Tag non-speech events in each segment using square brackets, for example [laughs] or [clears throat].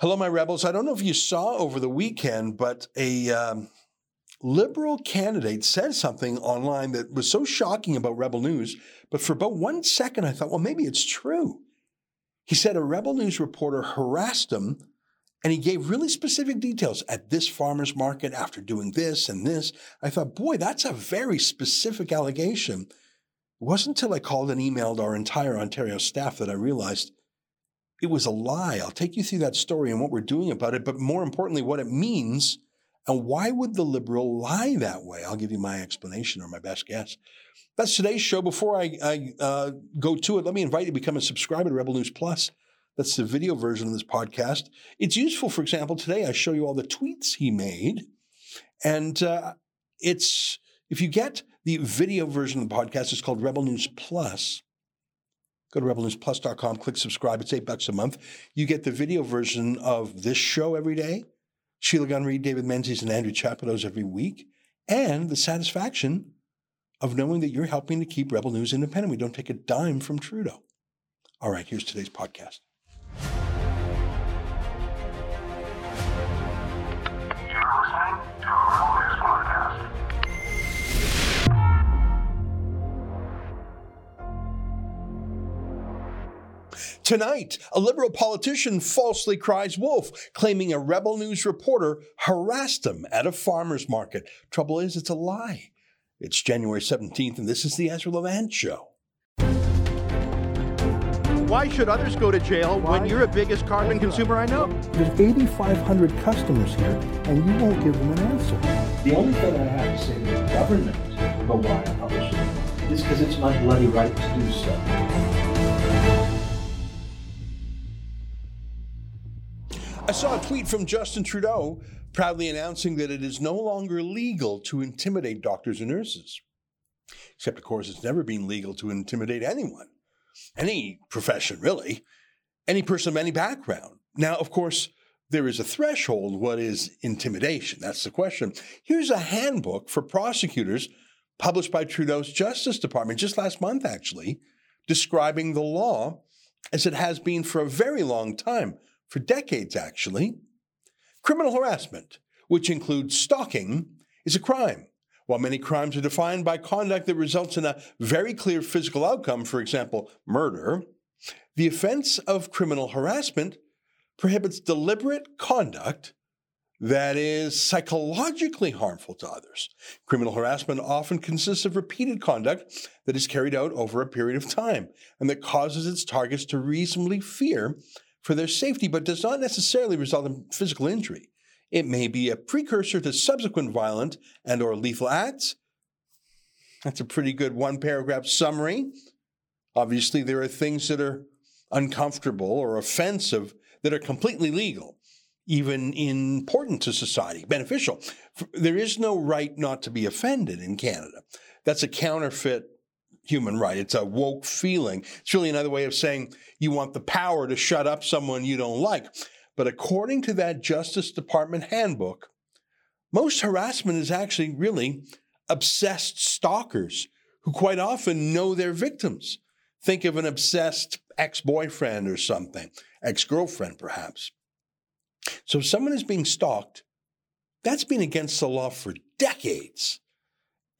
Hello, my rebels. I don't know if you saw over the weekend, but a um, liberal candidate said something online that was so shocking about Rebel News. But for about one second, I thought, well, maybe it's true. He said a Rebel News reporter harassed him and he gave really specific details at this farmer's market after doing this and this. I thought, boy, that's a very specific allegation. It wasn't until I called and emailed our entire Ontario staff that I realized it was a lie. I'll take you through that story and what we're doing about it, but more importantly, what it means and why would the liberal lie that way? I'll give you my explanation or my best guess. That's today's show. Before I, I uh, go to it, let me invite you to become a subscriber to Rebel News Plus. That's the video version of this podcast. It's useful, for example, today I show you all the tweets he made. And uh, it's, if you get the video version of the podcast, it's called Rebel News Plus. Go to rebelnewsplus.com, click subscribe. It's eight bucks a month. You get the video version of this show every day, Sheila Gunn Reid, David Menzies, and Andrew Chapados every week, and the satisfaction of knowing that you're helping to keep Rebel News independent. We don't take a dime from Trudeau. All right, here's today's podcast. Tonight, a liberal politician falsely cries wolf, claiming a Rebel News reporter harassed him at a farmer's market. Trouble is, it's a lie. It's January 17th, and this is the Ezra Levant Show. Why should others go to jail Why? when you're the biggest carbon consumer I know? There's 8,500 customers here, and you won't give them an answer. The only thing I have to say to the government about why I publish it is because it's my bloody right to do so. I saw a tweet from Justin Trudeau proudly announcing that it is no longer legal to intimidate doctors and nurses. Except, of course, it's never been legal to intimidate anyone, any profession, really, any person of any background. Now, of course, there is a threshold. What is intimidation? That's the question. Here's a handbook for prosecutors published by Trudeau's Justice Department just last month, actually, describing the law as it has been for a very long time for decades actually. Criminal harassment, which includes stalking, is a crime. While many crimes are defined by conduct that results in a very clear physical outcome, for example, murder, the offense of criminal harassment prohibits deliberate conduct that is psychologically harmful to others. Criminal harassment often consists of repeated conduct that is carried out over a period of time and that causes its targets to reasonably fear for their safety, but does not necessarily result in physical injury. It may be a precursor to subsequent violent and or lethal acts. That's a pretty good one paragraph summary. Obviously, there are things that are uncomfortable or offensive that are completely legal, even important to society, beneficial. There is no right not to be offended in Canada. That's a counterfeit human right. It's a woke feeling. It's really another way of saying you want the power to shut up someone you don't like. But according to that Justice Department handbook, most harassment is actually really obsessed stalkers who quite often know their victims. Think of an obsessed ex boyfriend or something, ex girlfriend perhaps. So if someone is being stalked, that's been against the law for decades.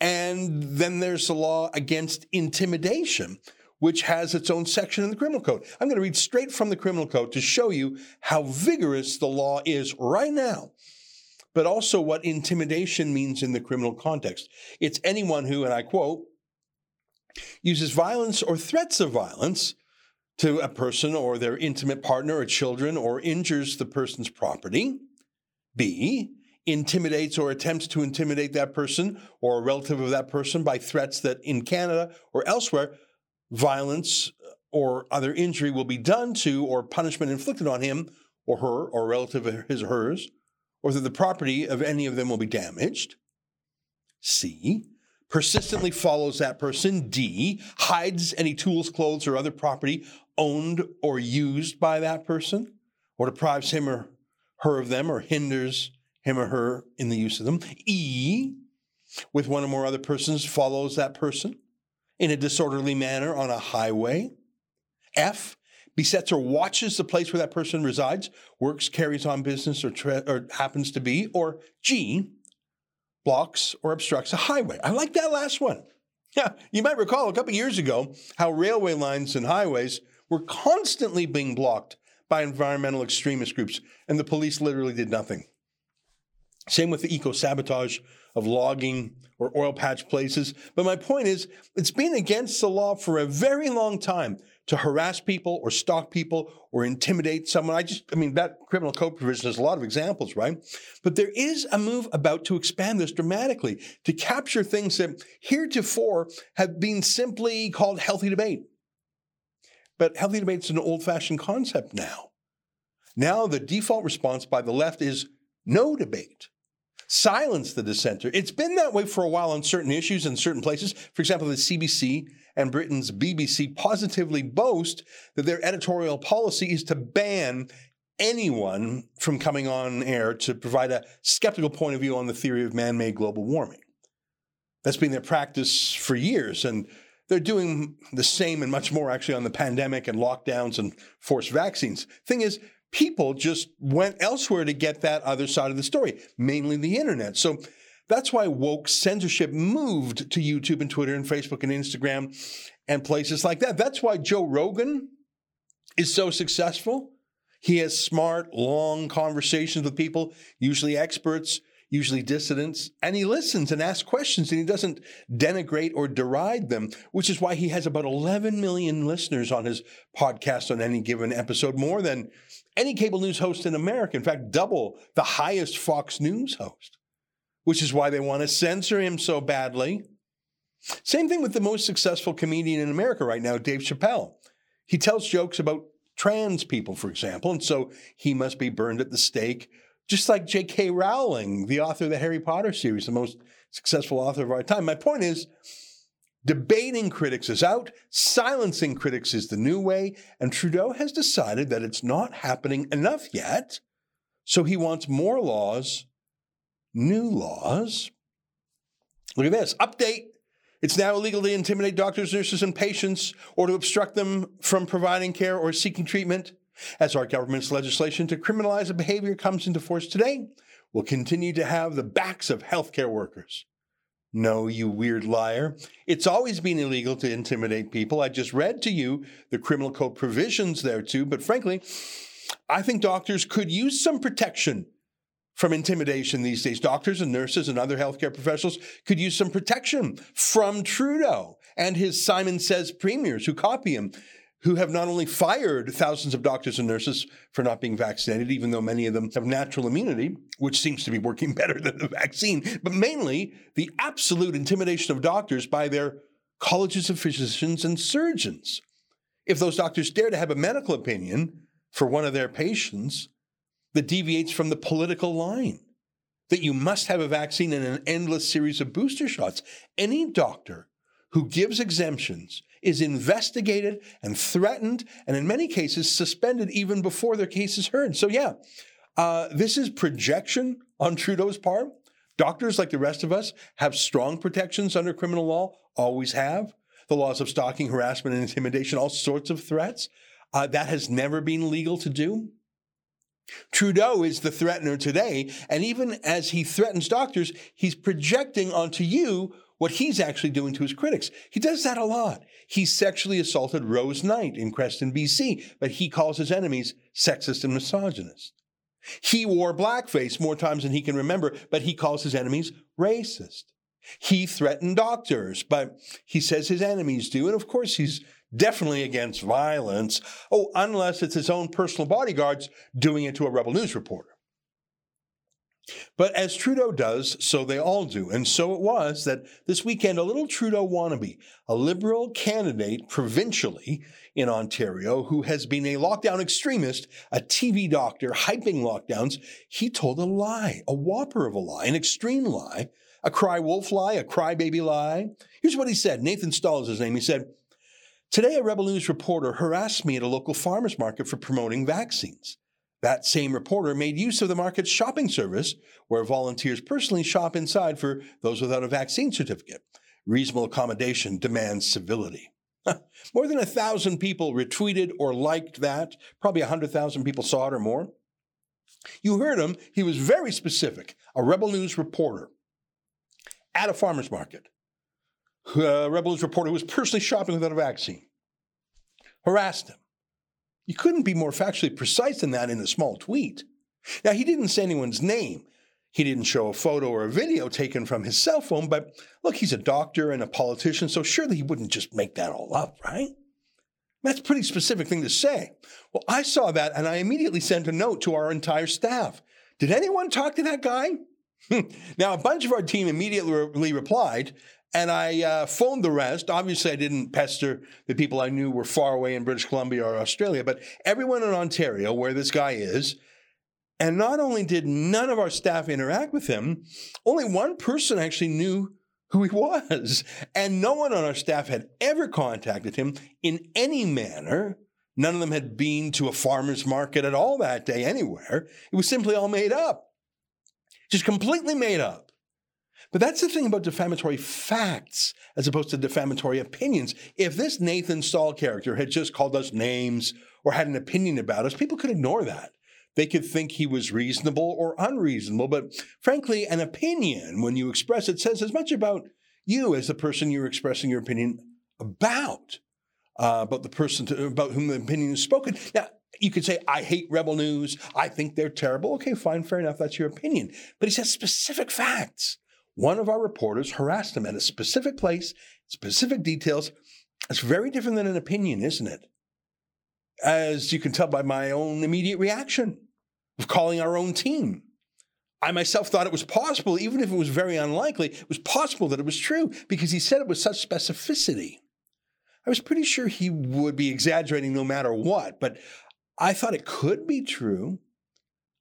And then there's the law against intimidation, which has its own section in the criminal code. I'm going to read straight from the criminal code to show you how vigorous the law is right now, but also what intimidation means in the criminal context. It's anyone who, and I quote, uses violence or threats of violence to a person or their intimate partner or children or injures the person's property. B, intimidates or attempts to intimidate that person or a relative of that person by threats that in Canada or elsewhere, violence uh, or other injury will be done to or punishment inflicted on him or her or relative of his or hers, or that the property of any of them will be damaged. C. Persistently follows that person. D. Hides any tools, clothes, or other property owned or used by that person, or deprives him or her of them, or hinders him or her in the use of them. E, with one or more other persons, follows that person in a disorderly manner on a highway. F, besets or watches the place where that person resides, works, carries on business, or, or happens to be, or G, blocks or obstructs a highway. I like that last one. Yeah, you might recall a couple years ago how railway lines and highways were constantly being blocked by environmental extremist groups, and the police literally did nothing. Same with the eco sabotage of logging or oil patch places. But my point is, it's been against the law for a very long time to harass people or stalk people or intimidate someone. I just, I mean, that criminal code provision has a lot of examples, right? But there is a move about to expand this dramatically to capture things that heretofore have been simply called healthy debate. But healthy debate is an old fashioned concept now. Now, the default response by the left is no debate silence the dissenter. It's been that way for a while on certain issues in certain places. For example, the CBC and Britain's BBC positively boast that their editorial policy is to ban anyone from coming on air to provide a skeptical point of view on the theory of man made global warming. That's been their practice for years. And they're doing the same and much more actually on the pandemic and lockdowns and forced vaccines. Thing is, people just went elsewhere to get that other side of the story, mainly the internet. So that's why woke censorship moved to YouTube and Twitter and Facebook and Instagram and places like that. That's why Joe Rogan is so successful. He has smart, long conversations with people, usually experts, usually dissidents, and he listens and asks questions and he doesn't denigrate or deride them, which is why he has about 11 million listeners on his podcast on any given episode, more than any cable news host in America. In fact, double the highest Fox News host, which is why they want to censor him so badly. Same thing with the most successful comedian in America right now, Dave Chappelle. He tells jokes about trans people, for example, and so he must be burned at the stake, just like J.K. Rowling, the author of the Harry Potter series, the most successful author of our time. My point is, Debating critics is out, silencing critics is the new way, and Trudeau has decided that it's not happening enough yet, so he wants more laws, new laws. Look at this update. It's now illegal to intimidate doctors, nurses, and patients or to obstruct them from providing care or seeking treatment. As our government's legislation to criminalize a behavior comes into force today, we'll continue to have the backs of healthcare workers. No, you weird liar. It's always been illegal to intimidate people. I just read to you the criminal code provisions there too, but frankly, I think doctors could use some protection from intimidation these days. Doctors and nurses and other healthcare professionals could use some protection from Trudeau and his Simon Says premiers who copy him who have not only fired thousands of doctors and nurses for not being vaccinated, even though many of them have natural immunity, which seems to be working [laughs] better than the vaccine, but mainly the absolute intimidation of doctors by their colleges of physicians and surgeons. If those doctors dare to have a medical opinion for one of their patients that deviates from the political line, that you must have a vaccine and an endless series of booster shots, any doctor who gives exemptions is investigated and threatened, and in many cases, suspended even before their case is heard. So, yeah, uh, this is projection on Trudeau's part. Doctors, like the rest of us, have strong protections under criminal law, always have. The laws of stalking, harassment, and intimidation, all sorts of threats. Uh, that has never been legal to do. Trudeau is the threatener today, and even as he threatens doctors, he's projecting onto you what he's actually doing to his critics. He does that a lot. He sexually assaulted Rose Knight in Creston, BC, but he calls his enemies sexist and misogynist. He wore blackface more times than he can remember, but he calls his enemies racist. He threatened doctors, but he says his enemies do. And of course, he's definitely against violence. Oh, unless it's his own personal bodyguards doing it to a rebel news reporter. But as Trudeau does, so they all do. And so it was that this weekend, a little Trudeau wannabe, a liberal candidate provincially in Ontario who has been a lockdown extremist, a TV doctor hyping lockdowns, he told a lie, a whopper of a lie, an extreme lie, a cry wolf lie, a crybaby lie. Here's what he said Nathan Stall is his name. He said, Today, a Rebel News reporter harassed me at a local farmer's market for promoting vaccines. That same reporter made use of the market's shopping service, where volunteers personally shop inside for those without a vaccine certificate. Reasonable accommodation demands civility. More than a thousand people retweeted or liked that. Probably a hundred thousand people saw it or more. You heard him. He was very specific. A Rebel News reporter at a farmer's market. A uh, Rebel News reporter who was personally shopping without a vaccine. Harassed him. You couldn't be more factually precise than that in a small tweet. Now, he didn't say anyone's name. He didn't show a photo or a video taken from his cell phone, but look, he's a doctor and a politician, so surely he wouldn't just make that all up, right? That's a pretty specific thing to say. Well, I saw that and I immediately sent a note to our entire staff. Did anyone talk to that guy? [laughs] now, a bunch of our team immediately replied, and I uh, phoned the rest. Obviously, I didn't pester the people I knew were far away in British Columbia or Australia, but everyone in Ontario, where this guy is, and not only did none of our staff interact with him, only one person actually knew who he was. And no one on our staff had ever contacted him in any manner. None of them had been to a farmer's market at all that day anywhere. It was simply all made up, just completely made up. But that's the thing about defamatory facts as opposed to defamatory opinions. If this Nathan Stall character had just called us names or had an opinion about us, people could ignore that. They could think he was reasonable or unreasonable, but frankly, an opinion, when you express it, says as much about you as the person you're expressing your opinion about, uh, about the person to, about whom the opinion is spoken. Now, you could say, I hate Rebel News. I think they're terrible. Okay, fine, fair enough. That's your opinion. But he says specific facts. One of our reporters harassed him at a specific place, specific details. It's very different than an opinion, isn't it? as you can tell by my own immediate reaction of calling our own team. I myself thought it was possible, even if it was very unlikely, it was possible that it was true because he said it with such specificity. I was pretty sure he would be exaggerating no matter what, but I thought it could be true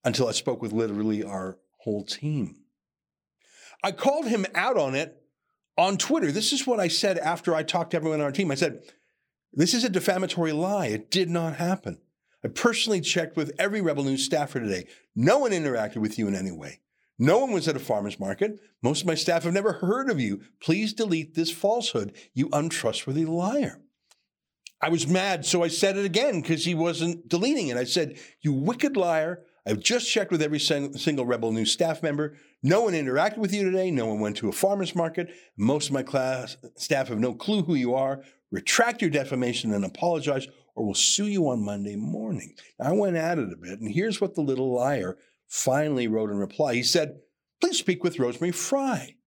until I spoke with literally our whole team. I called him out on it on Twitter. This is what I said after I talked to everyone on our team. I said, this is a defamatory lie. It did not happen. I personally checked with every Rebel News staffer today. No one interacted with you in any way. No one was at a farmer's market. Most of my staff have never heard of you. Please delete this falsehood, you untrustworthy liar. I was mad, so I said it again because he wasn't deleting it. I said, You wicked liar. I've just checked with every single Rebel News staff member. No one interacted with you today. No one went to a farmer's market. Most of my class staff have no clue who you are retract your defamation and apologize, or we'll sue you on Monday morning. Now, I went at it a bit, and here's what the little liar finally wrote in reply. He said, Please speak with Rosemary Frei.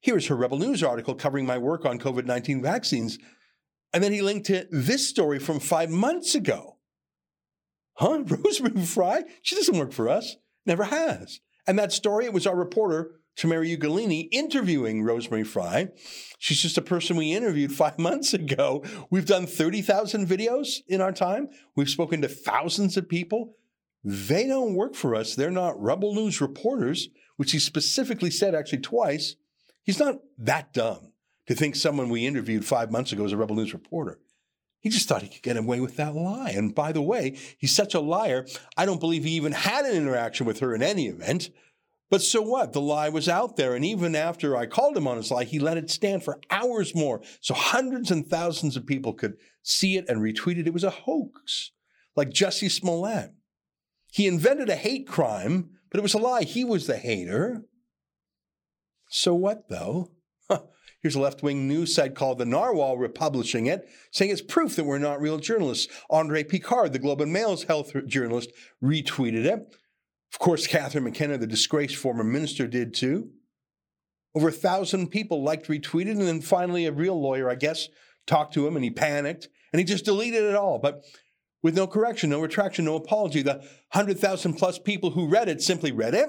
Here is her Rebel News article covering my work on COVID 19 vaccines. And then he linked to this story from five months ago. Huh? [laughs] Rosemary Frei? She doesn't work for us. Never has. And that story, it was our reporter, Tamara Ugolini interviewing Rosemary Frei. She's just a person we interviewed [laughs] five months ago. We've done 30,000 videos in our time. We've spoken to thousands of people. They don't work for us. They're not Rebel News reporters, which he specifically said actually twice. He's not that dumb to think someone we interviewed five months ago is a Rebel News reporter. He just thought he could get away with that lie. And by the way, he's such a liar, I don't believe he even had an interaction with her in any event. But so what? The lie was out there. And even after I called him on his lie, he let it stand for hours more. So hundreds and thousands of people could see it and retweet it. It was a hoax, like Jussie Smollett. He invented a hate crime, but it was a lie. He was the hater. So what, though? Here's a left wing news site called The Narwhal republishing it, saying it's proof that we're not real journalists. Andre Picard, the Globe and Mail's health journalist, retweeted it. Of course, Catherine McKenna, the disgraced former minister, did too. Over a thousand people liked, retweeted, and then finally a real lawyer, I guess, talked to him and he panicked and he just deleted it all. But with no correction, no retraction, no apology. The 100,000 plus people who read it simply read it.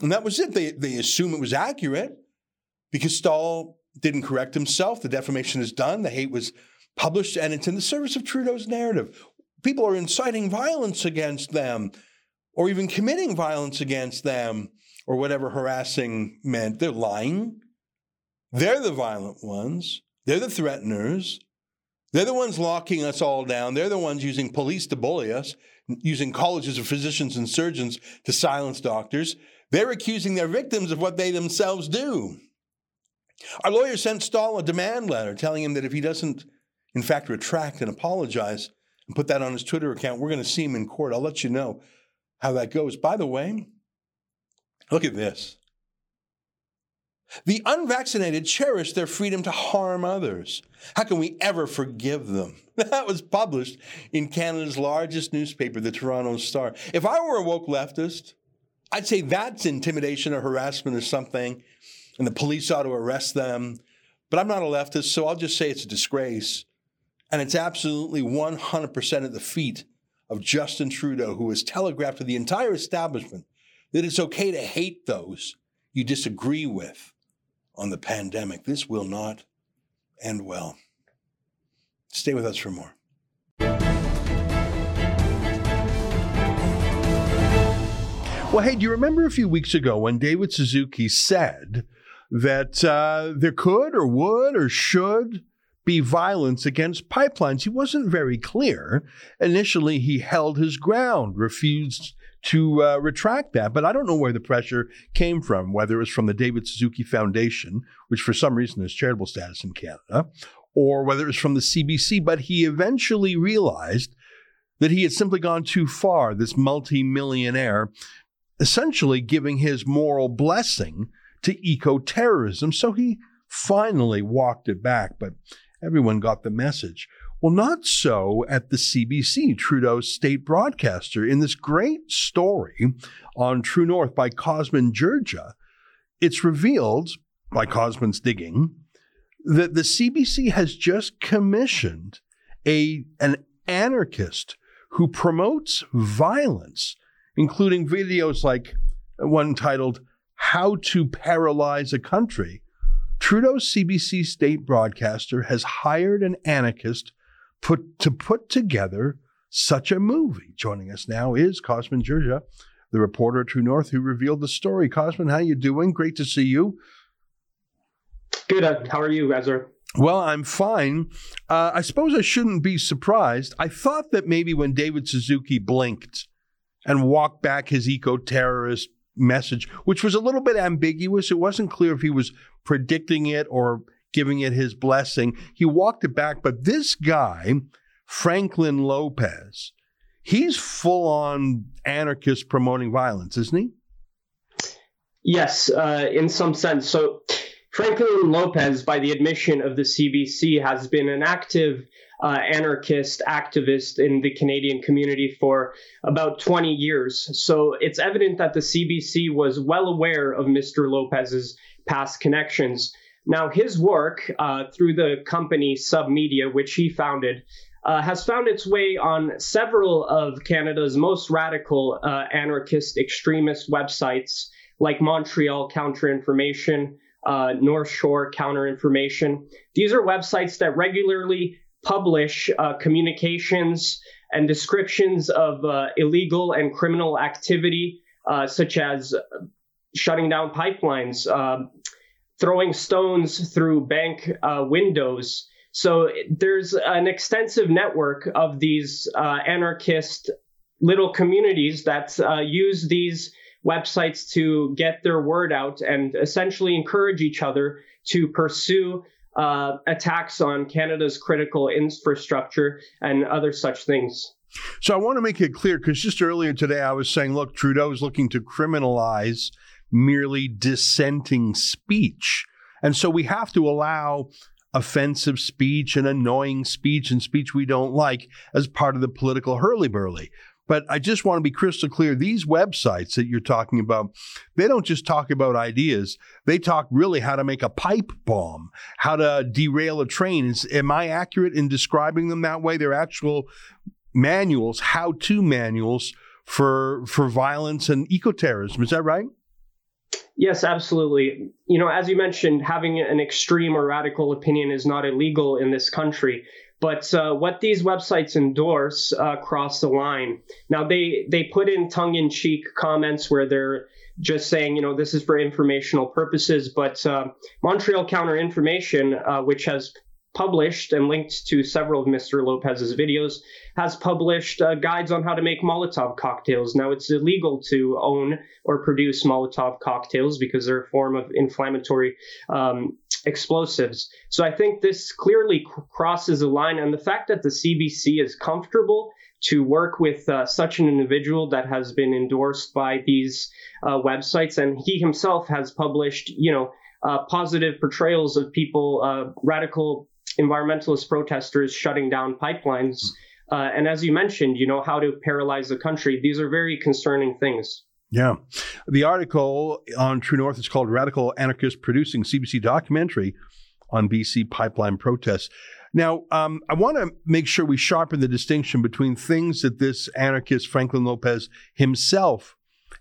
And that was it. They, they assume it was accurate because Stall didn't correct himself. The defamation is done. The hate was published and it's in the service of Trudeau's narrative. People are inciting violence against them or even committing violence against them or whatever harassing meant. They're lying. They're the violent ones. They're the threateners. They're the ones locking us all down. They're the ones using police to bully us, using colleges of physicians and surgeons to silence doctors. They're accusing their victims of what they themselves do. Our lawyer sent Stall a demand letter telling him that if he doesn't in fact, retract and apologize and put that on his Twitter account, we're going to see him in court. I'll let you know how that goes. By the way, look at this. The unvaccinated cherish their freedom to harm others. How can we ever forgive them? [laughs] That was published in Canada's largest newspaper, the Toronto Star. If I were a woke leftist, I'd say that's intimidation or harassment or something, and the police ought to arrest them. But I'm not a leftist, so I'll just say it's a disgrace. And it's absolutely 100% at the feet of Justin Trudeau, who has telegraphed to the entire establishment that it's okay to hate those you disagree with on the pandemic. This will not end well. Stay with us for more. Well, hey, do you remember a few weeks ago when David Suzuki said that uh, there could or would or should be violence against pipelines? He wasn't very clear. Initially, he held his ground, refused to uh, retract that. But I don't know where the pressure came from, whether it was from the David Suzuki Foundation, which for some reason has charitable status in Canada, or whether it was from the CBC. But he eventually realized that he had simply gone too far, this multimillionaire essentially giving his moral blessing to eco terrorism. So he finally walked it back, but everyone got the message. Well, not so at the CBC, Trudeau's state broadcaster. In this great story on True North by Cosmin Dzsurdzsa, it's revealed by Cosmin's digging that the CBC has just commissioned a an anarchist who promotes violence including videos like one titled How to Paralyze a Country. Trudeau's CBC state broadcaster has hired an anarchist put, to put together such a movie. Joining us now is Cosmin Dzsurdzsa, the reporter at True North, who revealed the story. Cosmin, how you doing? Great to see you. Good. Uh, how are you, Ezra? Well, I'm fine. Uh, I suppose I shouldn't be surprised. I thought that maybe when David Suzuki blinked and walked back his eco terrorist message, which was a little bit ambiguous. It wasn't clear if he was predicting it or giving it his blessing. He walked it back. But this guy, Franklin Lopez, he's full on anarchist promoting violence, isn't he? Yes, uh, in some sense. So, Franklin Lopez, by the admission of the CBC, has been an active uh, anarchist activist in the Canadian community for about 20 years. So it's evident that the CBC was well aware of Mr. Lopez's past connections. Now, his work uh, through the company Submedia, which he founded, uh, has found its way on several of Canada's most radical uh, anarchist extremist websites, like Montreal Counterinformation, uh, North Shore Counterinformation. These are websites that regularly publish uh, communications and descriptions of uh, illegal and criminal activity, uh, such as shutting down pipelines, uh, throwing stones through bank uh, windows. So there's an extensive network of these uh, anarchist little communities that use these websites to get their word out and essentially encourage each other to pursue uh, attacks on Canada's critical infrastructure and other such things. So I want to make it clear because just earlier today I was saying, look, Trudeau is looking to criminalize merely dissenting speech. And so we have to allow offensive speech and annoying speech and speech we don't like as part of the political hurly burly. But I just want to be crystal clear these websites that you're talking about, they don't just talk about ideas. They talk really how to make a pipe bomb, how to derail a train. Is, am I accurate in describing them that way? They're actual manuals, how to manuals for, for violence and ecoterrorism. Is that right? Yes, absolutely. You know, as you mentioned, having an extreme or radical opinion is not illegal in this country. But uh, what these websites endorse uh, cross the line. Now they they put in tongue-in-cheek comments where they're just saying, you know, this is for informational purposes. But uh, Montreal Counter Information, uh, which has published and linked to several of Mr. Lopez's videos, has published uh, guides on how to make Molotov cocktails. Now, it's illegal to own or produce Molotov cocktails because they're a form of inflammatory um, explosives. So I think this clearly crosses a line, and the fact that the CBC is comfortable to work with uh, such an individual that has been endorsed by these uh, websites, and he himself has published, you know, uh, positive portrayals of people, uh, radical environmentalist protesters shutting down pipelines. Uh, and as you mentioned, you know, how to paralyze the country. These are very concerning things. Yeah. The article on True North is called Radical Anarchist Producing CBC Documentary on BC Pipeline Protests. Now, um, I want to make sure we sharpen the distinction between things that this anarchist, Franklin Lopez himself,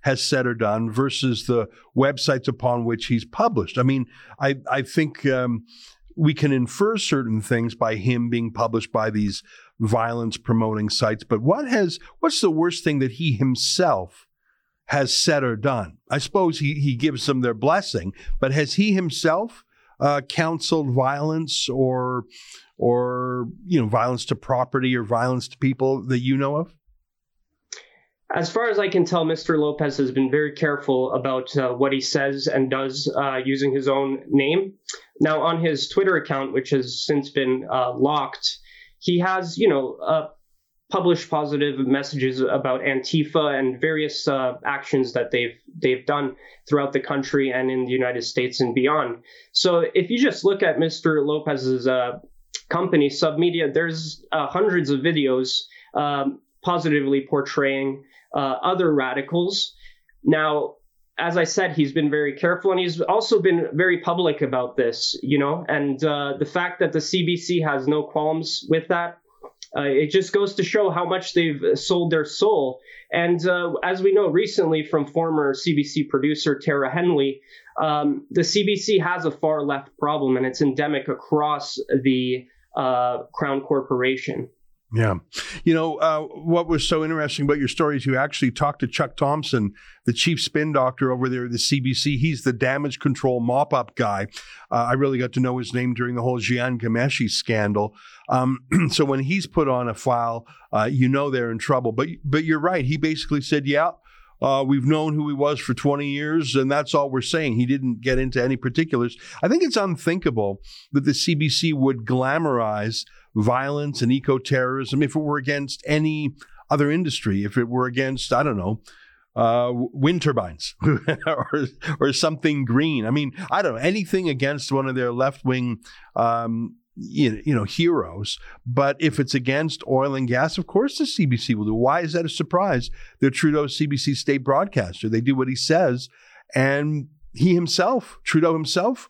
has said or done versus the websites upon which he's published. I mean, I, I think um, we can infer certain things by him being published by these violence promoting sites, but what has what's the worst thing that he himself has said or done. I suppose he, he gives them their blessing, but has he himself uh, counseled violence or or you know violence to property or violence to people that you know of? As far as I can tell, Mr. Lopez has been very careful about uh, what he says and does uh, using his own name. Now, on his Twitter account, which has since been uh, locked, he has, you know, published positive messages about Antifa and various uh, actions that they've they've done throughout the country and in the United States and beyond. So if you just look at Mr. Lopez's uh, company Submedia, there's uh, hundreds of videos um, positively portraying uh, other radicals. Now. As I said, he's been very careful, and he's also been very public about this, you know. And uh, the fact that the CBC has no qualms with that uh, it just goes to show how much they've sold their soul. And uh, as we know recently from former CBC producer Tara Henley, um, the CBC has a far left problem and it's endemic across the uh, Crown Corporation. Yeah. You know, uh, what was so interesting about your story is you actually talked to Chuck Thompson, the chief spin doctor over there at the CBC. He's the damage control mop up guy. Uh, I really got to know his name during the whole Jian Ghomeshi scandal. Um, [clears throat] so when he's put on a file, uh, you know they're in trouble. But, but you're right. He basically said, yeah, uh, we've known who he was for 20 years, and that's all we're saying. He didn't get into any particulars. I think it's unthinkable that the CBC would glamorize violence and eco terrorism if it were against any other industry, if it were against, I don't know, uh, wind turbines [laughs] or, or something green. I mean, I don't know, anything against one of their left wing. Um, you know, heroes. But if it's against oil and gas, of course the CBC will do. Why is that a surprise? They're Trudeau's CBC state broadcaster. They do what he says. And he himself, Trudeau himself,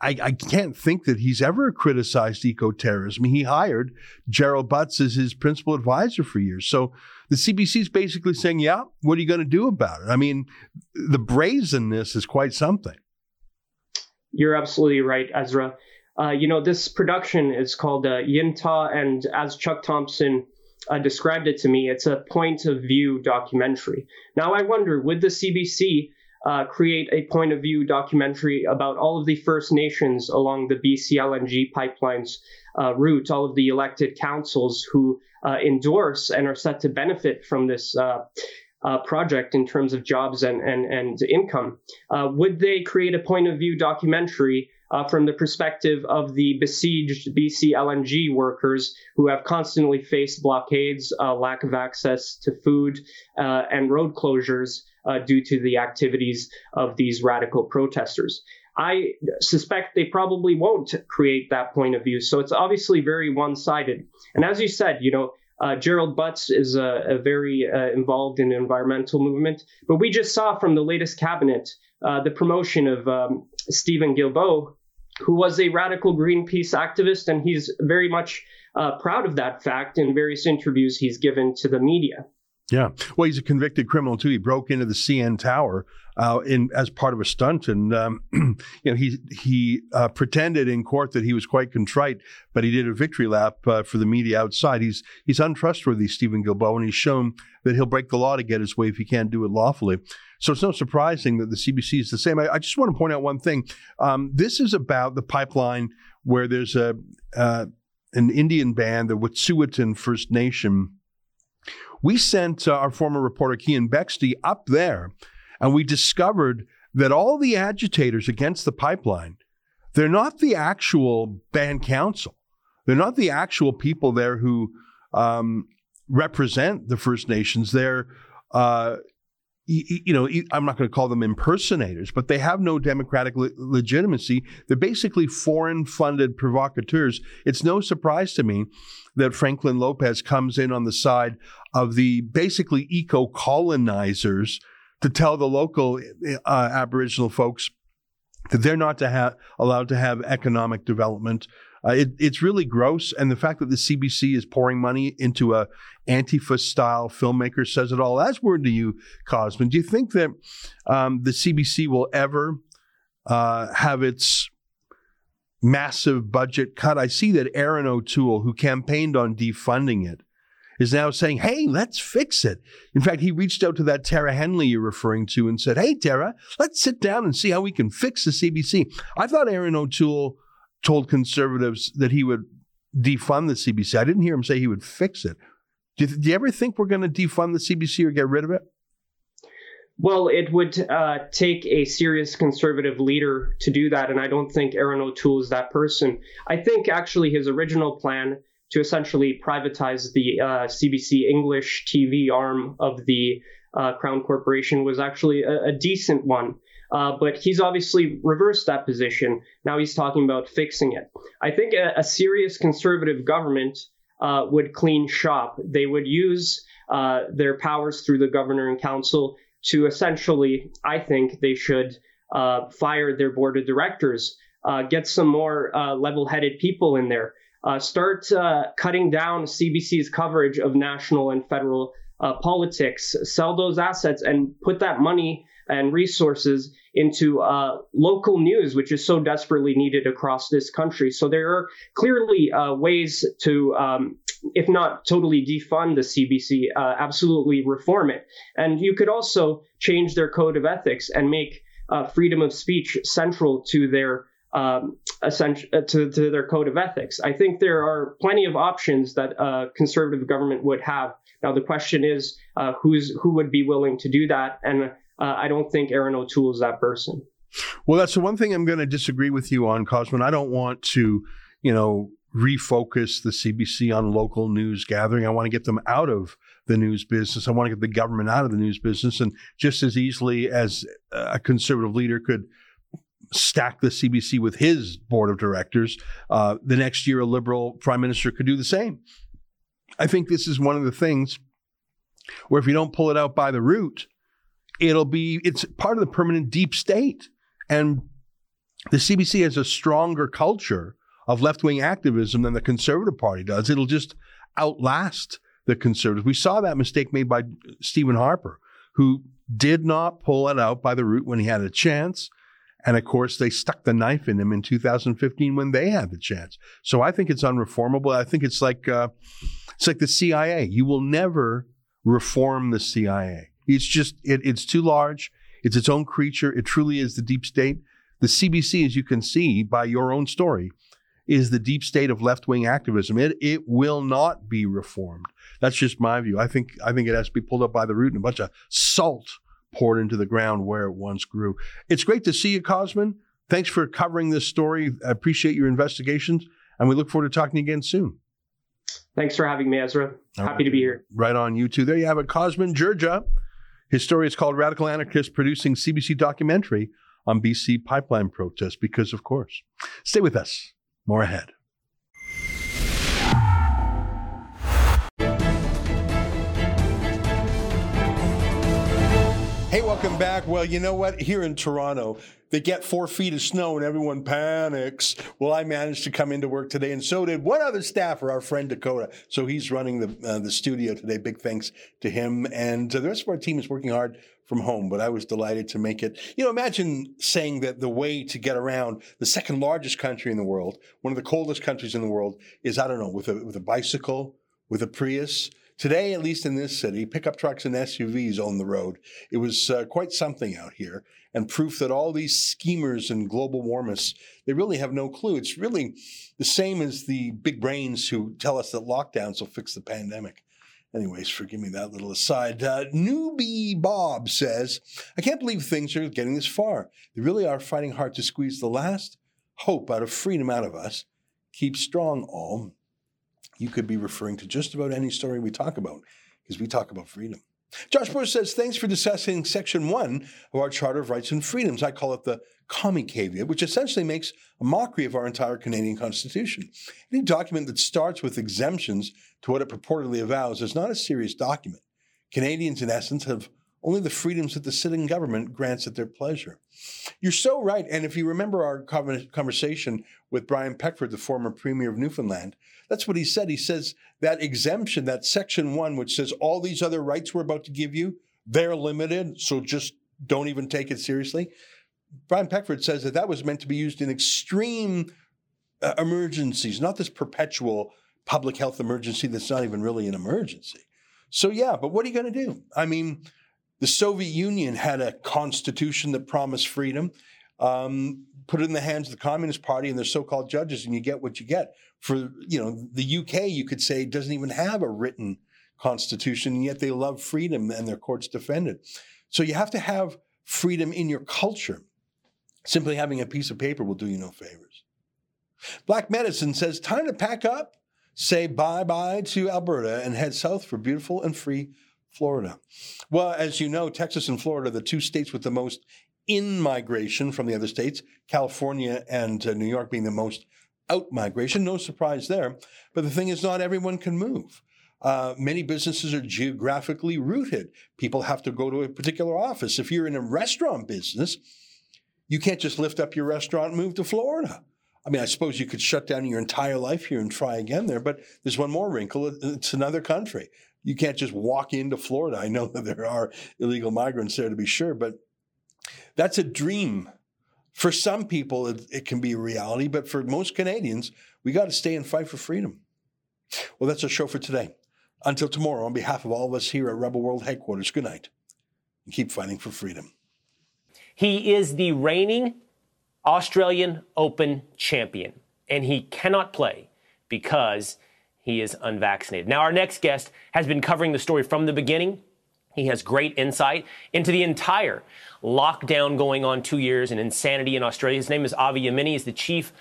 I, I, can't think that he's ever criticized eco-terrorism. He hired Gerald Butts as his principal advisor for years. So the CBC is basically saying, yeah, what are you going to do about it? I mean, the brazenness is quite something. You're absolutely right, Ezra. Uh, you know, this production is called uh, Yintah, and as Chuck Thompson uh, described it to me, it's a point of view documentary. Now, I wonder, would the CBC uh, create a point of view documentary about all of the First Nations along the BC LNG pipelines uh, route, all of the elected councils who uh, endorse and are set to benefit from this uh, uh, project in terms of jobs and, and, and income. Uh, would they create a point of view documentary uh, from the perspective of the besieged BC LNG workers who have constantly faced blockades, uh, lack of access to food, uh, and road closures uh, due to the activities of these radical protesters. I suspect they probably won't create that point of view. So it's obviously very one sided. And as you said, you know, uh, Gerald Butts is a very uh, involved in environmental movement, but we just saw from the latest cabinet uh, the promotion of um, Steven Guilbeault, who was a radical Greenpeace activist, and he's very much uh, proud of that fact in various interviews he's given to the media. Yeah, well, he's a convicted criminal too. He broke into the CN Tower uh, in as part of a stunt, and um, [clears throat] you know he he uh, pretended in court that he was quite contrite, but he did a victory lap uh, for the media outside. He's he's untrustworthy, Steven Guilbeault, and he's shown that he'll break the law to get his way if he can't do it lawfully. So it's no surprising that the CBC is the same. I, I just want to point out one thing. Um, this is about the pipeline where there's a uh, an Indian band, the Wet'suwet'en First Nation we sent uh, our former reporter Keean Bexte up there, and we discovered that all the agitators against the pipeline they're not the actual band council. They're not the actual people there who um, represent the First Nations. They're, uh, you, know, I'm not going to call them impersonators, but they have no democratic le- legitimacy. They're basically foreign funded provocateurs. It's no surprise to me that Franklin Lopez comes in on the side of the basically eco colonizers to tell the local uh, Aboriginal folks that they're not to have allowed to have economic development. Uh, it, it's really gross, and the fact that the CBC is pouring money into a Antifa style filmmaker says it all. That's word to you, Cosmin. Do you think that um, the CBC will ever uh, have its massive budget cut? I see that Erin O'Toole, who campaigned on defunding it, is now saying, hey, let's fix it. In fact, he reached out to that Tara Henley you're referring to and said, hey, Tara, let's sit down and see how we can fix the CBC. I thought Erin O'Toole told conservatives that he would defund the CBC. I didn't hear him say he would fix it. Do you, do you ever think we're going to defund the CBC or get rid of it? Well, it would uh, take a serious conservative leader to do that, and I don't think Erin O'Toole is that person. I think actually his original plan to essentially privatize the uh, CBC English TV arm of the uh, Crown Corporation was actually a, a decent one. Uh, but he's obviously reversed that position. Now he's talking about fixing it. I think a, a serious conservative government uh, would clean shop. They would use uh, their powers through the governor and council to essentially, I think they should uh, fire their board of directors, uh, get some more level headed people in there. Uh, start uh, cutting down CBC's coverage of national and federal uh, politics, sell those assets, and put that money and resources into uh, local news, which is so desperately needed across this country. So there are clearly uh, ways to, um, if not totally defund the CBC, uh, absolutely reform it. And you could also change their code of ethics and make freedom of speech central to their um, uh, to, to their code of ethics. I think there are plenty of options that a conservative government would have. Now the question is, uh, who's who would be willing to do that? And uh, I don't think Erin O'Toole is that person. Well, that's the one thing I'm going to disagree with you on, Cosmin. I don't want to, you know, refocus the CBC on local news gathering. I want to get them out of the news business. I want to get the government out of the news business. And just as easily as a conservative leader could stack the CBC with his board of directors. Uh, the next year, a liberal prime minister could do the same. I think this is one of the things where if you don't pull it out by the root, it'll be it's part of the permanent deep state. And the CBC has a stronger culture of left wing activism than the Conservative Party does. It'll just outlast the Conservatives. We saw that mistake made by Stephen Harper, who did not pull it out by the root when he had a chance. And of course, they stuck the knife in him in 2015 when they had the chance. So I think it's unreformable. I think it's like uh, it's like the CIA. You will never reform the CIA. It's just it, it's too large. It's its own creature. It truly is the deep state. The CBC, as you can see by your own story, is the deep state of left wing activism. It it will not be reformed. That's just my view. I think I think it has to be pulled up by the root and a bunch of salt poured into the ground where it once grew. It's great to see you, Cosmin. Thanks for covering this story. I appreciate your investigations, and we look forward to talking again soon. Thanks for having me, Ezra. Happy right. to be here. Right on you too. There you have it, Cosmin Dzsurdzsa. His story is called Radical Anarchist Producing CBC Documentary on BC Pipeline Protest, because of course. Stay with us. More ahead. Hey, welcome back. Well, you know what? Here in Toronto, they get four feet of snow and everyone panics. Well, I managed to come into work today, and so did one other staffer, our friend Dakota. So he's running the uh, the studio today. Big thanks to him, and uh, the rest of our team is working hard from home. But I was delighted to make it. You know, imagine saying that the way to get around the second largest country in the world, one of the coldest countries in the world, is I don't know with a with a bicycle, with a Prius Today, at least in this city, pickup trucks and SUVs own the road. It was uh, quite something out here, and proof that all these schemers and global warmists, they really have no clue. It's really the same as the big brains who tell us that lockdowns will fix the pandemic. Anyways, forgive me that little aside. Uh, Newbie Bob says, I can't believe things are getting this far. They really are fighting hard to squeeze the last hope out of freedom out of us. Keep strong, all. You could be referring to just about any story we talk about because we talk about freedom. Josh Bush says, thanks for discussing section one of our Charter of Rights and Freedoms. I call it the commie caveat, which essentially makes a mockery of our entire Canadian Constitution. Any document that starts with exemptions to what it purportedly avows is not a serious document. Canadians, in essence, have only the freedoms that the sitting government grants at their pleasure. You're so right. And if you remember our conversation with Brian Peckford, the former Premier of Newfoundland, that's what he said. He says that exemption, that section one, which says all these other rights we're about to give you, they're limited, so just don't even take it seriously. Brian Peckford says that that was meant to be used in extreme uh, emergencies, not this perpetual public health emergency that's not even really an emergency. So, yeah, but what are you going to do? I mean, the Soviet Union had a constitution that promised freedom. Um, put it in the hands of the Communist Party and their so-called judges, and you get what you get. For you know, the UK, you could say doesn't even have a written constitution, and yet they love freedom and their courts defend it. So you have to have freedom in your culture. Simply having a piece of paper will do you no favors. Black Medicine says time to pack up, say bye bye to Alberta, and head south for beautiful and free Florida. Well, as you know, Texas and Florida are the two states with the most in migration from the other states, California and uh, New York being the most out migration. No surprise there. But the thing is, not everyone can move. Uh, many businesses are geographically rooted. People have to go to a particular office. If you're in a restaurant business, you can't just lift up your restaurant and move to Florida. I mean, I suppose you could shut down your entire life here and try again there, but there's one more wrinkle. It's another country. You can't just walk into Florida. I know [laughs] that there are illegal migrants there to be sure, but that's a dream. For some people, it, it can be a reality, but for most Canadians, we got to stay and fight for freedom. Well, that's our show for today. Until tomorrow, on behalf of all of us here at Rebel World Headquarters, good night and keep fighting for freedom. He is the reigning Australian Open champion, and he cannot play because he is unvaccinated. Now, our next guest has been covering the story from the beginning. He has great insight into the entire lockdown going on two years and insanity in Australia. His name is Avi Yemini. He's the chief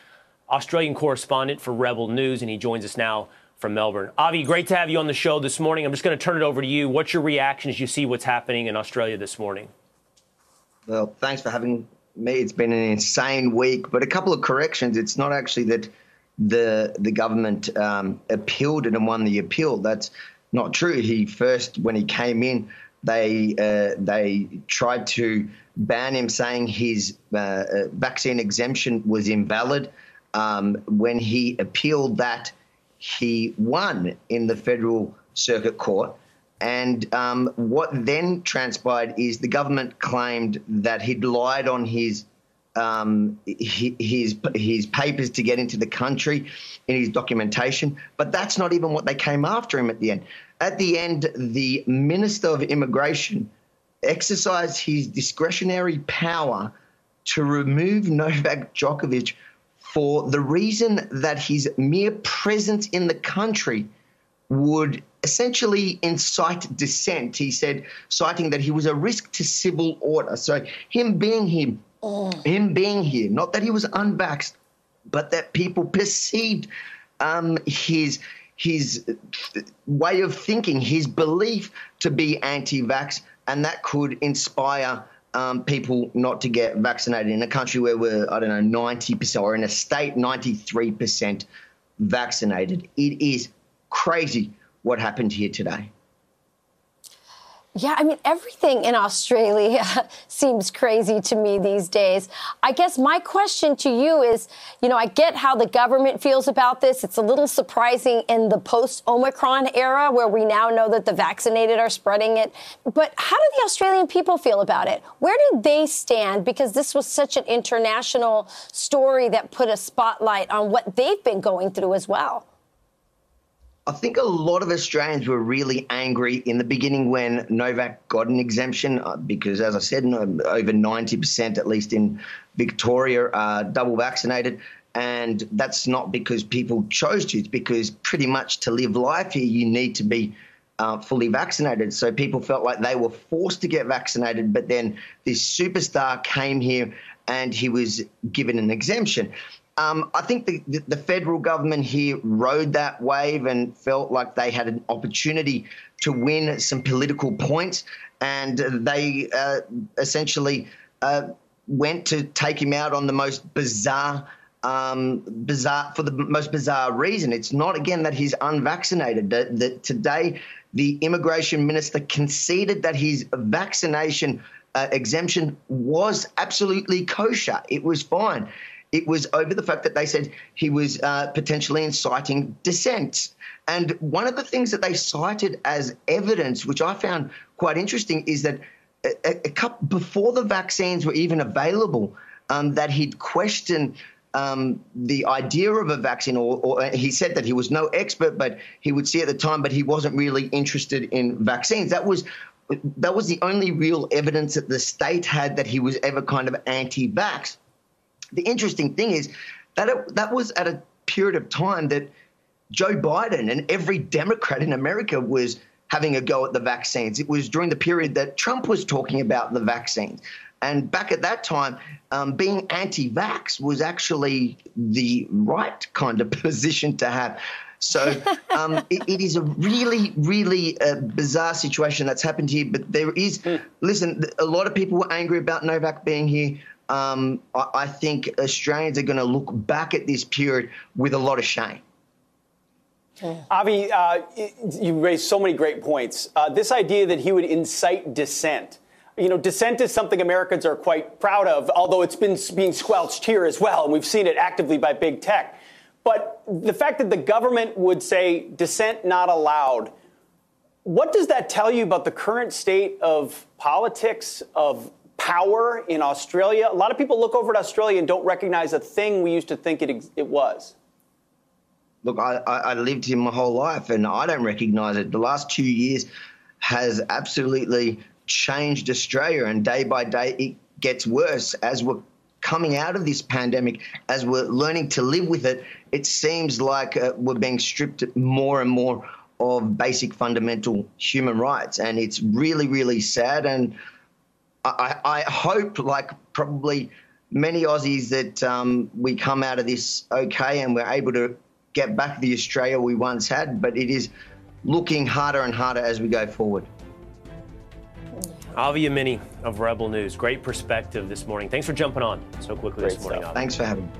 Australian correspondent for Rebel News, and he joins us now from Melbourne. Avi, great to have you on the show this morning. I'm just going to turn it over to you. What's your reaction as you see what's happening in Australia this morning? Well, thanks for having me. It's been an insane week, but a couple of corrections. It's not actually that the the government um, appealed it and won the appeal. That's not true. He first, when he came in, they uh, they tried to ban him, saying his uh, uh, vaccine exemption was invalid. Um, when he appealed that, he won in the federal circuit court. And um, what then transpired is the government claimed that he'd lied on his um, his his papers to get into the country in his documentation, but that's not even what they came after him at the end. At the end, the Minister of Immigration exercised his discretionary power to remove Novak Djokovic for the reason that his mere presence in the country would essentially incite dissent. He said, citing that he was a risk to civil order. So him being here, oh. him being here, not that he was unvaxxed, but that people perceived um, his his way of thinking, his belief to be anti-vax, and that could inspire um, people not to get vaccinated in a country where we're I don't know 90% or in a state 93% vaccinated. It is crazy what happened here today. Yeah, I mean, everything in Australia [laughs] seems crazy to me these days. I guess my question to you is you know, I get how the government feels about this. It's a little surprising in the post Omicron era where we now know that the vaccinated are spreading it. But how do the Australian people feel about it? Where do they stand? Because this was such an international story that put a spotlight on what they've been going through as well. I think a lot of Australians were really angry in the beginning when Novak got an exemption uh, because, as I said, over 90%, at least in Victoria, are double vaccinated. And that's not because people chose to, it's because pretty much to live life here, you need to be uh, fully vaccinated. So people felt like they were forced to get vaccinated. But then this superstar came here and he was given an exemption. Um, I think the, the, federal government here rode that wave and felt like they had an opportunity to win some political points, and they uh, essentially uh, went to take him out on the most bizarre. Um, bizarre for the most bizarre reason. It's not again that he's unvaccinated. That, that today the immigration minister conceded that his vaccination uh, exemption was absolutely kosher. It was fine. It was over the fact that they said he was uh, potentially inciting dissent. And one of the things that they cited as evidence, which I found quite interesting, is that a, a couple, before the vaccines were even available, um, that he'd questioned um, the idea of a vaccine, or, or, he said that he was no expert, but he would see at the time, but he wasn't really interested in vaccines. That was that was the only real evidence that the state had that he was ever kind of anti-vax. The interesting thing is that it, that was at a period of time that Joe Biden and every Democrat in America was having a go at the vaccines. It was during the period that Trump was talking about the vaccines. And back at that time, um, being anti vax was actually the right kind of [laughs] position to have. So um, [laughs] it, it is a really, really uh, bizarre situation that's happened here. But there is, hmm. listen, a lot of people were angry about Novak being here. Um, I, think Australians are going to look back at this period with a lot of shame. Avi, uh, you raised so many great points. Uh, this idea that he would incite dissent. You know, dissent is something Americans are quite proud of, although it's been being squelched here as well, and we've seen it actively by big tech. But the fact that the government would say dissent not allowed, what does that tell you about the current state of politics, of power in Australia? A lot of people look over at Australia and don't recognize a thing we used to think it, it was. Look, I, I lived here my whole life and I don't recognize it. The last two years has absolutely changed Australia, and day by day it gets worse as we're coming out of this pandemic, as we're learning to live with it, it seems like uh, we're being stripped more and more of basic fundamental human rights. And it's really, really sad. And I, I hope, like probably many Aussies, that um, we come out of this okay and we're able to get back the Australia we once had. But it is looking harder and harder as we go forward. Avi Yemini of Rebel News. Great perspective this morning. Thanks for jumping on so quickly Great this morning, Thanks for having me.